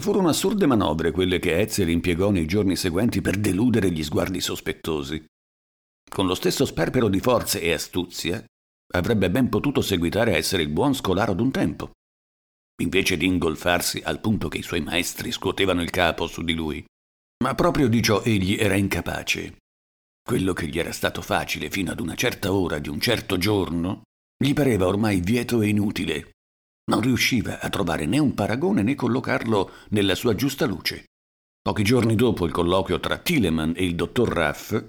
Furono assurde manovre quelle che Etzel impiegò nei giorni seguenti per deludere gli sguardi sospettosi. Con lo stesso sperpero di forze e astuzia, avrebbe ben potuto seguitare a essere il buon scolaro d'un tempo, invece di ingolfarsi al punto che i suoi maestri scuotevano il capo su di lui. Ma proprio di ciò egli era incapace. Quello che gli era stato facile fino ad una certa ora di un certo giorno, gli pareva ormai vieto e inutile non riusciva a trovare né un paragone né collocarlo nella sua giusta luce. Pochi giorni dopo il colloquio tra Tilleman e il dottor Raff,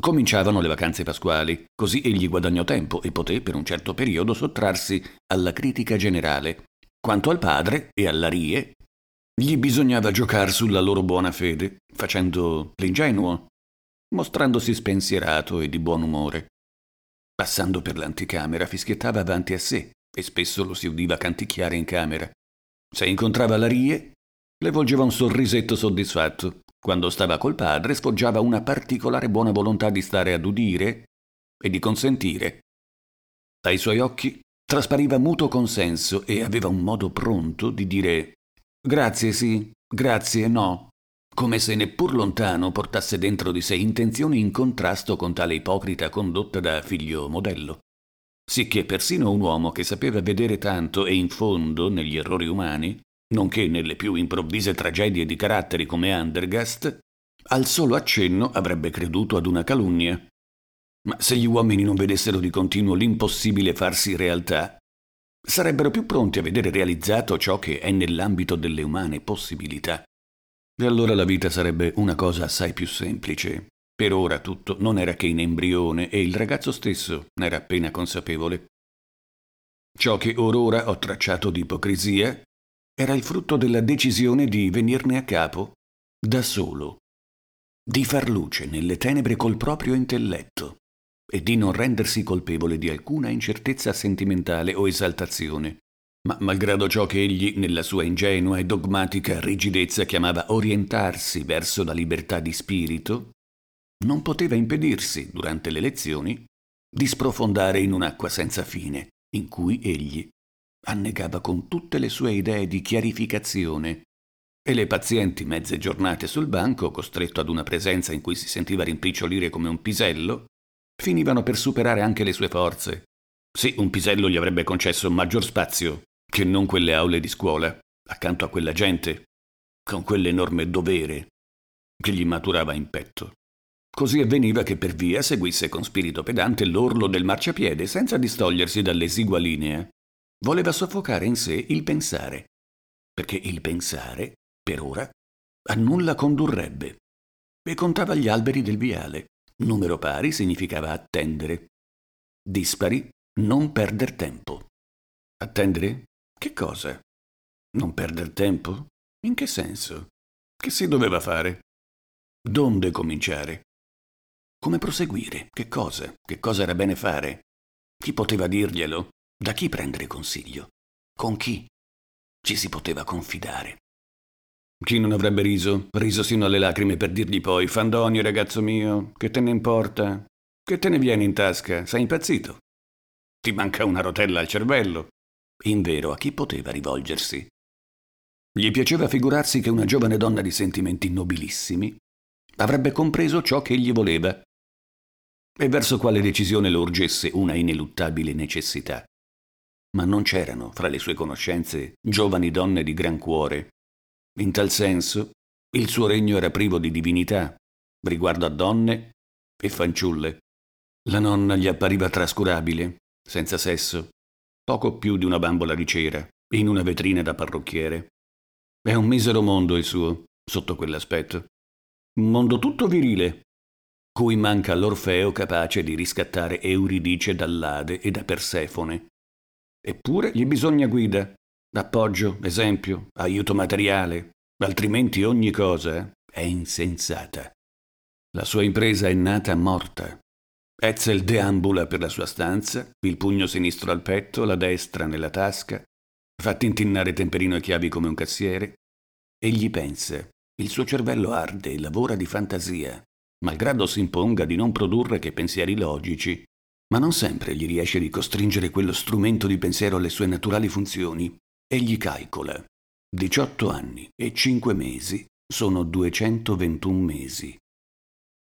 cominciavano le vacanze pasquali, così egli guadagnò tempo e poté per un certo periodo sottrarsi alla critica generale. Quanto al padre e alla Rie, gli bisognava giocare sulla loro buona fede, facendo l'ingenuo, mostrandosi spensierato e di buon umore. Passando per l'anticamera fischiettava avanti a sé, e spesso lo si udiva canticchiare in camera. Se incontrava la Rie, le volgeva un sorrisetto soddisfatto. Quando stava col padre, sfoggiava una particolare buona volontà di stare ad udire e di consentire. Dai suoi occhi traspariva muto consenso e aveva un modo pronto di dire grazie sì, grazie no, come se neppur lontano portasse dentro di sé intenzioni in contrasto con tale ipocrita condotta da figlio modello sicché persino un uomo che sapeva vedere tanto e in fondo negli errori umani, nonché nelle più improvvise tragedie di caratteri come Andergast, al solo accenno avrebbe creduto ad una calunnia. Ma se gli uomini non vedessero di continuo l'impossibile farsi realtà, sarebbero più pronti a vedere realizzato ciò che è nell'ambito delle umane possibilità. E allora la vita sarebbe una cosa assai più semplice, per ora tutto non era che in embrione e il ragazzo stesso n'era appena consapevole. Ciò che or ora ho tracciato di ipocrisia era il frutto della decisione di venirne a capo da solo, di far luce nelle tenebre col proprio intelletto e di non rendersi colpevole di alcuna incertezza sentimentale o esaltazione. Ma malgrado ciò che egli, nella sua ingenua e dogmatica rigidezza, chiamava orientarsi verso la libertà di spirito, non poteva impedirsi, durante le lezioni, di sprofondare in un'acqua senza fine, in cui egli annegava con tutte le sue idee di chiarificazione e le pazienti mezze giornate sul banco, costretto ad una presenza in cui si sentiva rimpicciolire come un pisello, finivano per superare anche le sue forze. Sì, un pisello gli avrebbe concesso maggior spazio che non quelle aule di scuola, accanto a quella gente, con quell'enorme dovere che gli maturava in petto. Così avveniva che per via seguisse con spirito pedante l'orlo del marciapiede senza distogliersi dall'esigua linea. Voleva soffocare in sé il pensare, perché il pensare, per ora, a nulla condurrebbe. E contava gli alberi del viale. Numero pari significava attendere. Dispari, non perder tempo. Attendere? Che cosa? Non perder tempo? In che senso? Che si doveva fare? Donde cominciare? Come proseguire? Che cosa? Che cosa era bene fare? Chi poteva dirglielo? Da chi prendere consiglio? Con chi? Ci si poteva confidare. Chi non avrebbe riso, riso sino alle lacrime per dirgli poi, Fandoni, ragazzo mio, che te ne importa? Che te ne viene in tasca? Sei impazzito? Ti manca una rotella al cervello? Invero, a chi poteva rivolgersi? Gli piaceva figurarsi che una giovane donna di sentimenti nobilissimi avrebbe compreso ciò che egli voleva e verso quale decisione lo urgesse una ineluttabile necessità. Ma non c'erano fra le sue conoscenze giovani donne di gran cuore. In tal senso, il suo regno era privo di divinità riguardo a donne e fanciulle. La nonna gli appariva trascurabile, senza sesso, poco più di una bambola di cera, in una vetrina da parrucchiere. È un misero mondo il suo, sotto quell'aspetto. Un mondo tutto virile, cui manca l'Orfeo capace di riscattare Euridice dall'Ade e da Persefone. Eppure gli bisogna guida, appoggio, esempio, aiuto materiale, altrimenti ogni cosa è insensata. La sua impresa è nata morta. Etzel deambula per la sua stanza, il pugno sinistro al petto, la destra nella tasca, fa tintinnare temperino e chiavi come un cassiere. Egli pensa, il suo cervello arde e lavora di fantasia, malgrado si imponga di non produrre che pensieri logici, ma non sempre gli riesce di costringere quello strumento di pensiero alle sue naturali funzioni. Egli calcola, 18 anni e 5 mesi sono 221 mesi,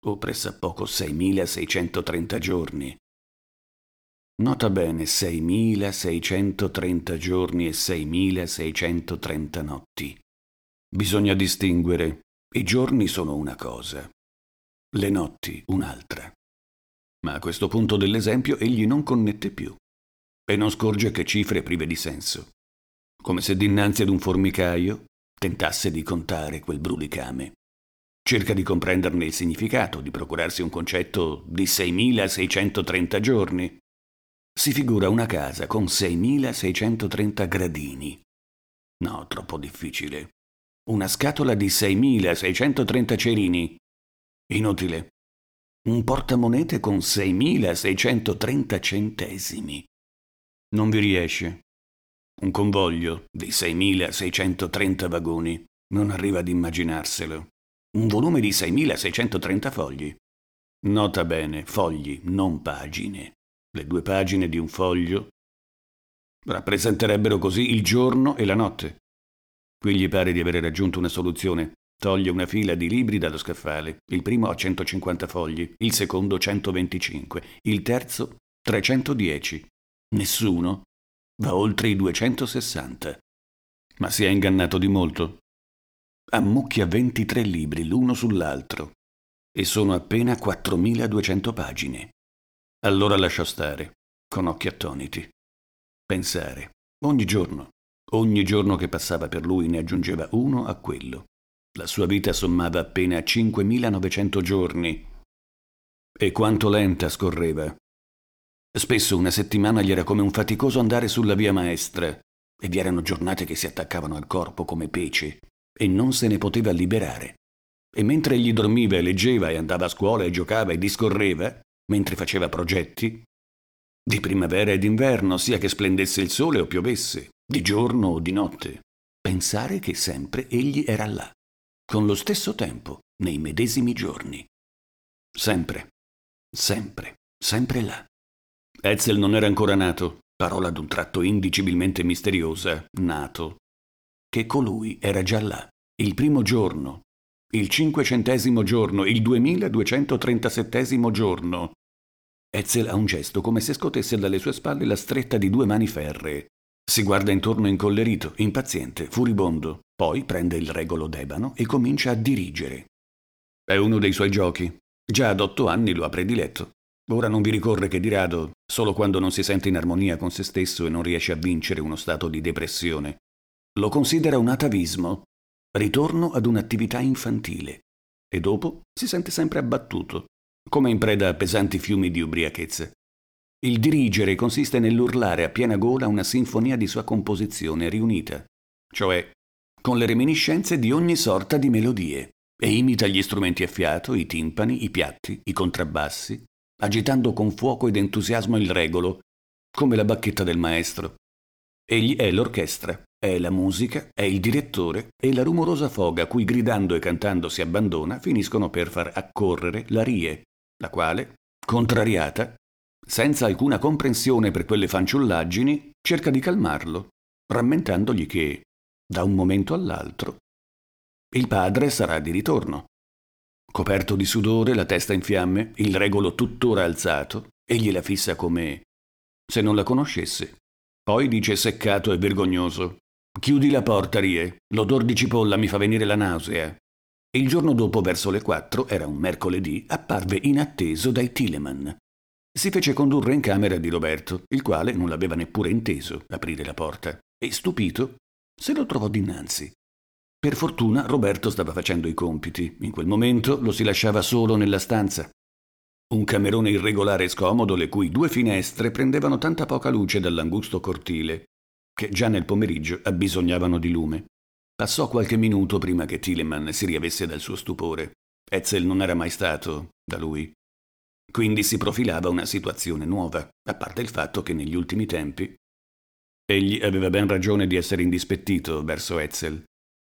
o pressappoco 6.630 giorni. Nota bene 6.630 giorni e 6.630 notti. Bisogna distinguere. I giorni sono una cosa, le notti un'altra. Ma a questo punto dell'esempio egli non connette più e non scorge che cifre prive di senso, come se dinanzi ad un formicaio tentasse di contare quel brulicame. Cerca di comprenderne il significato, di procurarsi un concetto di 6.630 giorni. Si figura una casa con 6.630 gradini. No, troppo difficile. Una scatola di 6.630 cerini. Inutile. Un portamonete con 6.630 centesimi. Non vi riesce. Un convoglio di 6.630 vagoni. Non arriva ad immaginarselo. Un volume di 6.630 fogli. Nota bene, fogli, non pagine. Le due pagine di un foglio rappresenterebbero così il giorno e la notte. Qui gli pare di avere raggiunto una soluzione. Toglie una fila di libri dallo scaffale. Il primo ha 150 fogli, il secondo 125, il terzo 310. Nessuno va oltre i 260. Ma si è ingannato di molto. Ammucchia 23 libri l'uno sull'altro e sono appena 4200 pagine. Allora lasciò stare, con occhi attoniti. Pensare, ogni giorno, Ogni giorno che passava per lui ne aggiungeva uno a quello. La sua vita sommava appena 5.900 giorni. E quanto lenta scorreva. Spesso una settimana gli era come un faticoso andare sulla via maestra, e vi erano giornate che si attaccavano al corpo come pece, e non se ne poteva liberare. E mentre egli dormiva e leggeva e andava a scuola e giocava e discorreva, mentre faceva progetti, di primavera e d'inverno, sia che splendesse il sole o piovesse, di giorno o di notte. Pensare che sempre egli era là, con lo stesso tempo, nei medesimi giorni. Sempre, sempre, sempre là. Etzel non era ancora nato, parola d'un tratto indicibilmente misteriosa, nato, che colui era già là, il primo giorno, il cinquecentesimo giorno, il 2237 giorno, Etzel ha un gesto come se scotesse dalle sue spalle la stretta di due mani ferree. Si guarda intorno incollerito, impaziente, furibondo. Poi prende il regolo d'ebano e comincia a dirigere. È uno dei suoi giochi. Già ad otto anni lo ha prediletto. Ora non vi ricorre che di rado, solo quando non si sente in armonia con se stesso e non riesce a vincere uno stato di depressione. Lo considera un atavismo, ritorno ad un'attività infantile. E dopo si sente sempre abbattuto, come in preda a pesanti fiumi di ubriachezza. Il dirigere consiste nell'urlare a piena gola una sinfonia di sua composizione riunita, cioè con le reminiscenze di ogni sorta di melodie, e imita gli strumenti a fiato, i timpani, i piatti, i contrabbassi, agitando con fuoco ed entusiasmo il regolo, come la bacchetta del maestro. Egli è l'orchestra, è la musica, è il direttore e la rumorosa foga cui gridando e cantando si abbandona finiscono per far accorrere la rie, la quale, contrariata, senza alcuna comprensione per quelle fanciullaggini, cerca di calmarlo, rammentandogli che, da un momento all'altro, il padre sarà di ritorno. Coperto di sudore, la testa in fiamme, il regolo tuttora alzato, egli la fissa come se non la conoscesse. Poi dice seccato e vergognoso: Chiudi la porta, Rie. L'odor di cipolla mi fa venire la nausea. Il giorno dopo, verso le quattro, era un mercoledì, apparve inatteso dai Tileman. Si fece condurre in camera di Roberto, il quale non l'aveva neppure inteso aprire la porta, e stupito se lo trovò dinanzi. Per fortuna Roberto stava facendo i compiti. In quel momento lo si lasciava solo nella stanza. Un camerone irregolare e scomodo, le cui due finestre prendevano tanta poca luce dall'angusto cortile, che già nel pomeriggio abbisognavano di lume. Passò qualche minuto prima che Tilleman si riavesse dal suo stupore. Etzel non era mai stato da lui. Quindi si profilava una situazione nuova, a parte il fatto che negli ultimi tempi egli aveva ben ragione di essere indispettito verso Etzel.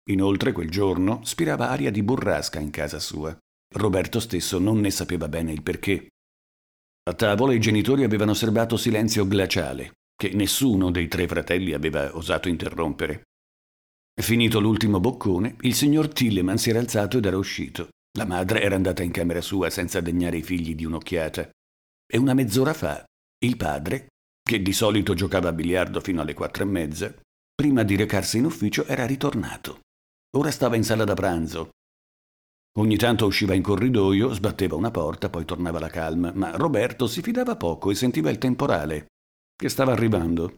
Inoltre quel giorno spirava aria di burrasca in casa sua. Roberto stesso non ne sapeva bene il perché. A tavola i genitori avevano serbato silenzio glaciale, che nessuno dei tre fratelli aveva osato interrompere. Finito l'ultimo boccone, il signor Tilleman si era alzato ed era uscito. La madre era andata in camera sua senza degnare i figli di un'occhiata. E una mezz'ora fa, il padre, che di solito giocava a biliardo fino alle quattro e mezza, prima di recarsi in ufficio era ritornato. Ora stava in sala da pranzo. Ogni tanto usciva in corridoio, sbatteva una porta, poi tornava la calma, ma Roberto si fidava poco e sentiva il temporale, che stava arrivando.